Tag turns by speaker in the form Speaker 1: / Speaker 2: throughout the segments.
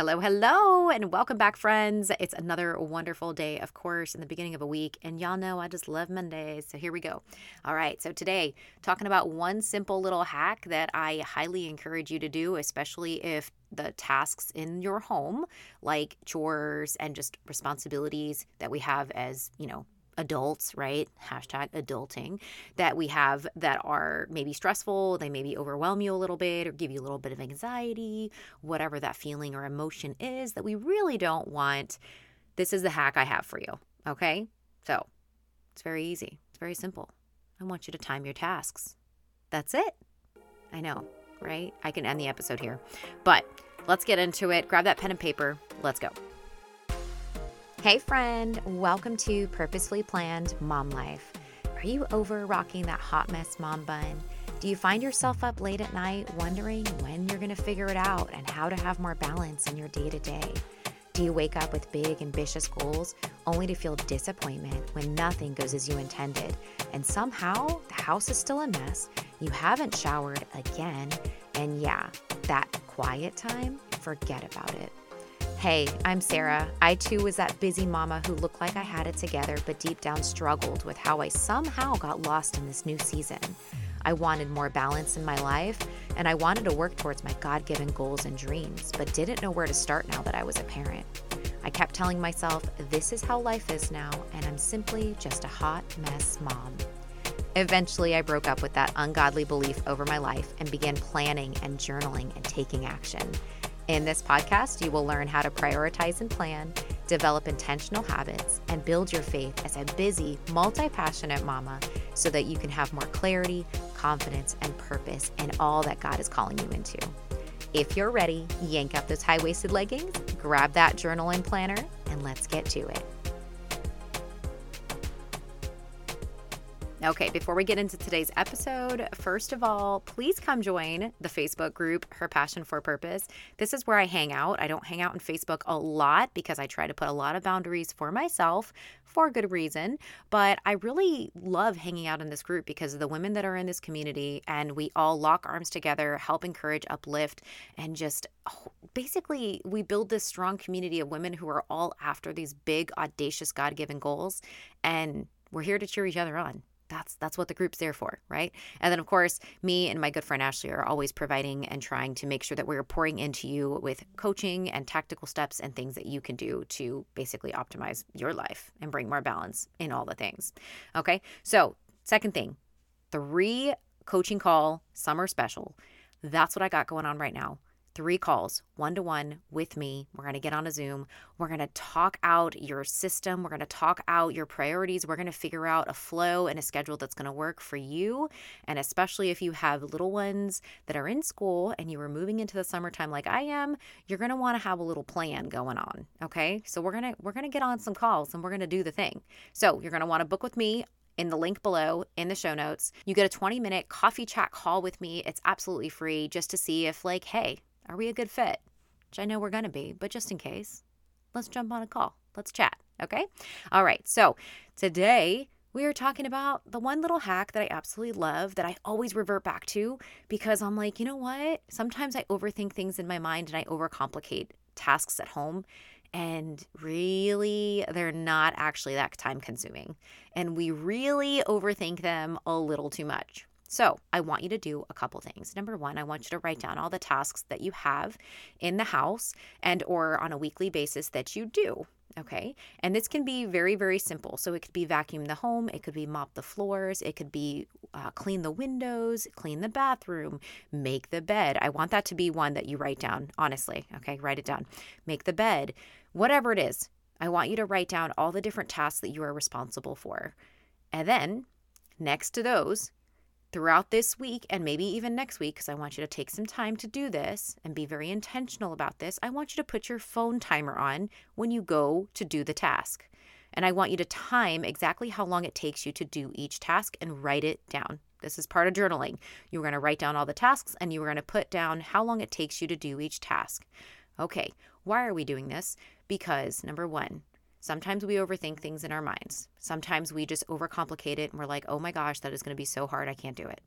Speaker 1: Hello, hello, and welcome back, friends. It's another wonderful day, of course, in the beginning of a week. And y'all know I just love Mondays. So here we go. All right. So today, talking about one simple little hack that I highly encourage you to do, especially if the tasks in your home, like chores and just responsibilities that we have as, you know, adults, right? Hashtag adulting that we have that are maybe stressful, they maybe overwhelm you a little bit or give you a little bit of anxiety, whatever that feeling or emotion is that we really don't want. This is the hack I have for you. Okay. So it's very easy, it's very simple. I want you to time your tasks. That's it. I know, right? I can end the episode here, but let's get into it. Grab that pen and paper. Let's go. Hey, friend, welcome to Purposefully Planned Mom Life. Are you over rocking that hot mess mom bun? Do you find yourself up late at night wondering when you're going to figure it out and how to have more balance in your day to day? Do you wake up with big, ambitious goals only to feel disappointment when nothing goes as you intended? And somehow the house is still a mess, you haven't showered again, and yeah, that quiet time, forget about it. Hey, I'm Sara. I too was that busy mama who looked like I had it together, but deep down struggled with how I somehow got lost in this new season. I wanted more balance in my life, and I wanted to work towards my God given goals and dreams, but didn't know where to start now that I was a parent. I kept telling myself, this is how life is now, and I'm simply just a hot mess mom. Eventually, I broke up with that ungodly belief over my life and began planning and journaling and taking action. In this podcast, you will learn how to prioritize and plan, develop intentional habits, and build your faith as a busy, multi passionate mama so that you can have more clarity, confidence, and purpose in all that God is calling you into. If you're ready, yank up those high waisted leggings, grab that journal and planner, and let's get to it. Okay, before we get into today's episode, first of all, please come join the Facebook group, Her Passion for Purpose. This is where I hang out. I don't hang out on Facebook a lot because I try to put a lot of boundaries for myself for good reason. But I really love hanging out in this group because of the women that are in this community and we all lock arms together, help encourage, uplift, and just oh, basically we build this strong community of women who are all after these big, audacious, God given goals. And we're here to cheer each other on that's that's what the group's there for right? And then of course me and my good friend ashley are always providing and trying to make sure that we're pouring into you with coaching and tactical steps and things that you can do to basically optimize your life and bring more balance in all the things okay? So second thing three coaching call summer special. That's what i got going on right now three calls, one to one with me. We're going to get on a Zoom. We're going to talk out your system. We're going to talk out your priorities. We're going to figure out a flow and a schedule that's going to work for you. And especially if you have little ones that are in school and you are moving into the summertime like I am, you're going to want to have a little plan going on. Okay. So we're going to, we're going to get on some calls and we're going to do the thing. So you're going to want to book with me in the link below in the show notes. You get a 20 minute coffee chat call with me. It's absolutely free just to see if, like, hey, are we a good fit? Which I know we're going to be, but just in case, let's jump on a call. Let's chat. Okay. All right. So today we are talking about the one little hack that I absolutely love that I always revert back to because I'm like, you know what? Sometimes I overthink things in my mind and I overcomplicate tasks at home. And really, they're not actually that time consuming. And we really overthink them a little too much. So, I want you to do a couple things. Number 1, I want you to write down all the tasks that you have in the house and or on a weekly basis that you do. Okay. And this can be very, very simple. So it could be vacuum the home, it could be mop the floors, it could be uh, clean the windows, clean the bathroom, make the bed. I want that to be one that you write down, honestly. Okay. Write it down. Make the bed, whatever it is. I want you to write down all the different tasks that you are responsible for. And then next to those, throughout this week and maybe even next week, because I want you to take some time to do this and be very intentional about this, I want you to put your phone timer on when you go to do the task. And I want you to time exactly how long it takes you to do each task and write it down. This is part of journaling. You're going to write down all the tasks and you're going to put down how long it takes you to do each task. Okay, why are we doing this? Because number one, Sometimes we overthink things in our minds. Sometimes we just overcomplicate it and we're like, oh my gosh, that is going to be so hard. I can't do it.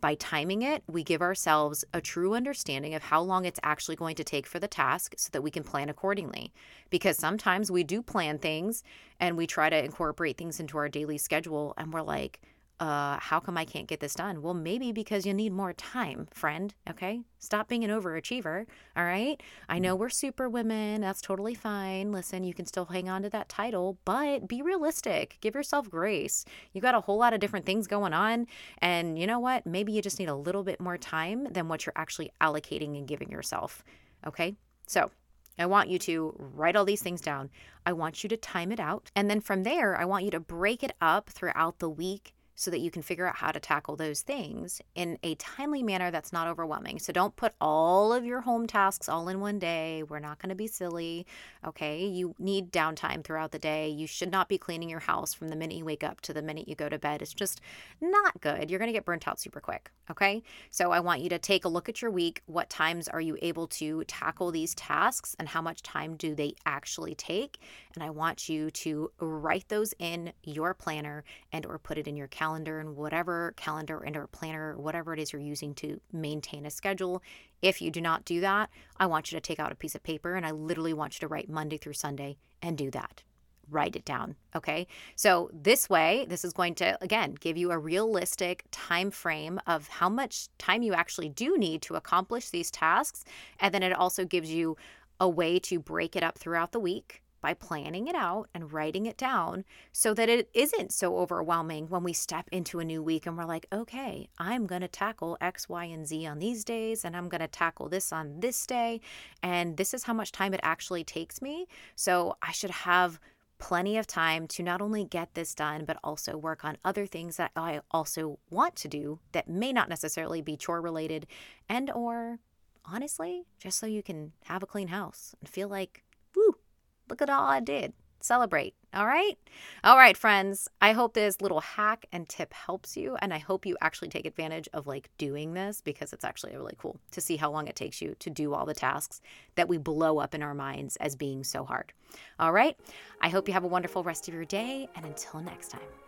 Speaker 1: By timing it, we give ourselves a true understanding of how long it's actually going to take for the task so that we can plan accordingly. Because sometimes we do plan things and we try to incorporate things into our daily schedule and we're like, uh, how come I can't get this done? Well, maybe because you need more time, friend. Okay. Stop being an overachiever. All right. I know we're super women. That's totally fine. Listen, you can still hang on to that title, but be realistic. Give yourself grace. You got a whole lot of different things going on. And you know what? Maybe you just need a little bit more time than what you're actually allocating and giving yourself. Okay. So, I want you to write all these things down. I want you to time it out. And then from there, I want you to break it up throughout the week so that you can figure out how to tackle those things in a timely manner that's not overwhelming. So don't put all of your home tasks all in one day. We're not going to be silly. Okay. You need downtime throughout the day. You should not be cleaning your house from the minute you wake up to the minute you go to bed. It's just not good. You're going to get burnt out super quick. Okay. So I want you to take a look at your week. What times are you able to tackle these tasks and how much time do they actually take? And I want you to write those in your planner and or put it in your calendar calendar and whatever calendar and or planner, whatever it is you're using to maintain a schedule. If you do not do that, I want you to take out a piece of paper and I literally want you to write Monday through Sunday and do that. Write it down okay? So this way this is going to again give you a realistic time frame of how much time you actually do need to accomplish these tasks. And then it also gives you a way to break it up throughout the week by planning it out and writing it down so that it isn't so overwhelming when we step into a new week and we're like, okay, I'm going to tackle X, Y, and Z on these days, and I'm going to tackle this on this day. And this is how much time it actually takes me. So I should have plenty of time to not only get this done, but also work on other things that I also want to do that may not necessarily be chore related and or honestly, just so you can have a clean house and feel like, Look at all I did. Celebrate. All right. All right, friends. I hope this little hack and tip helps you. And I hope you actually take advantage of like doing this because it's actually really cool to see how long it takes you to do all the tasks that we blow up in our minds as being so hard. All right. I hope you have a wonderful rest of your day. And until next time.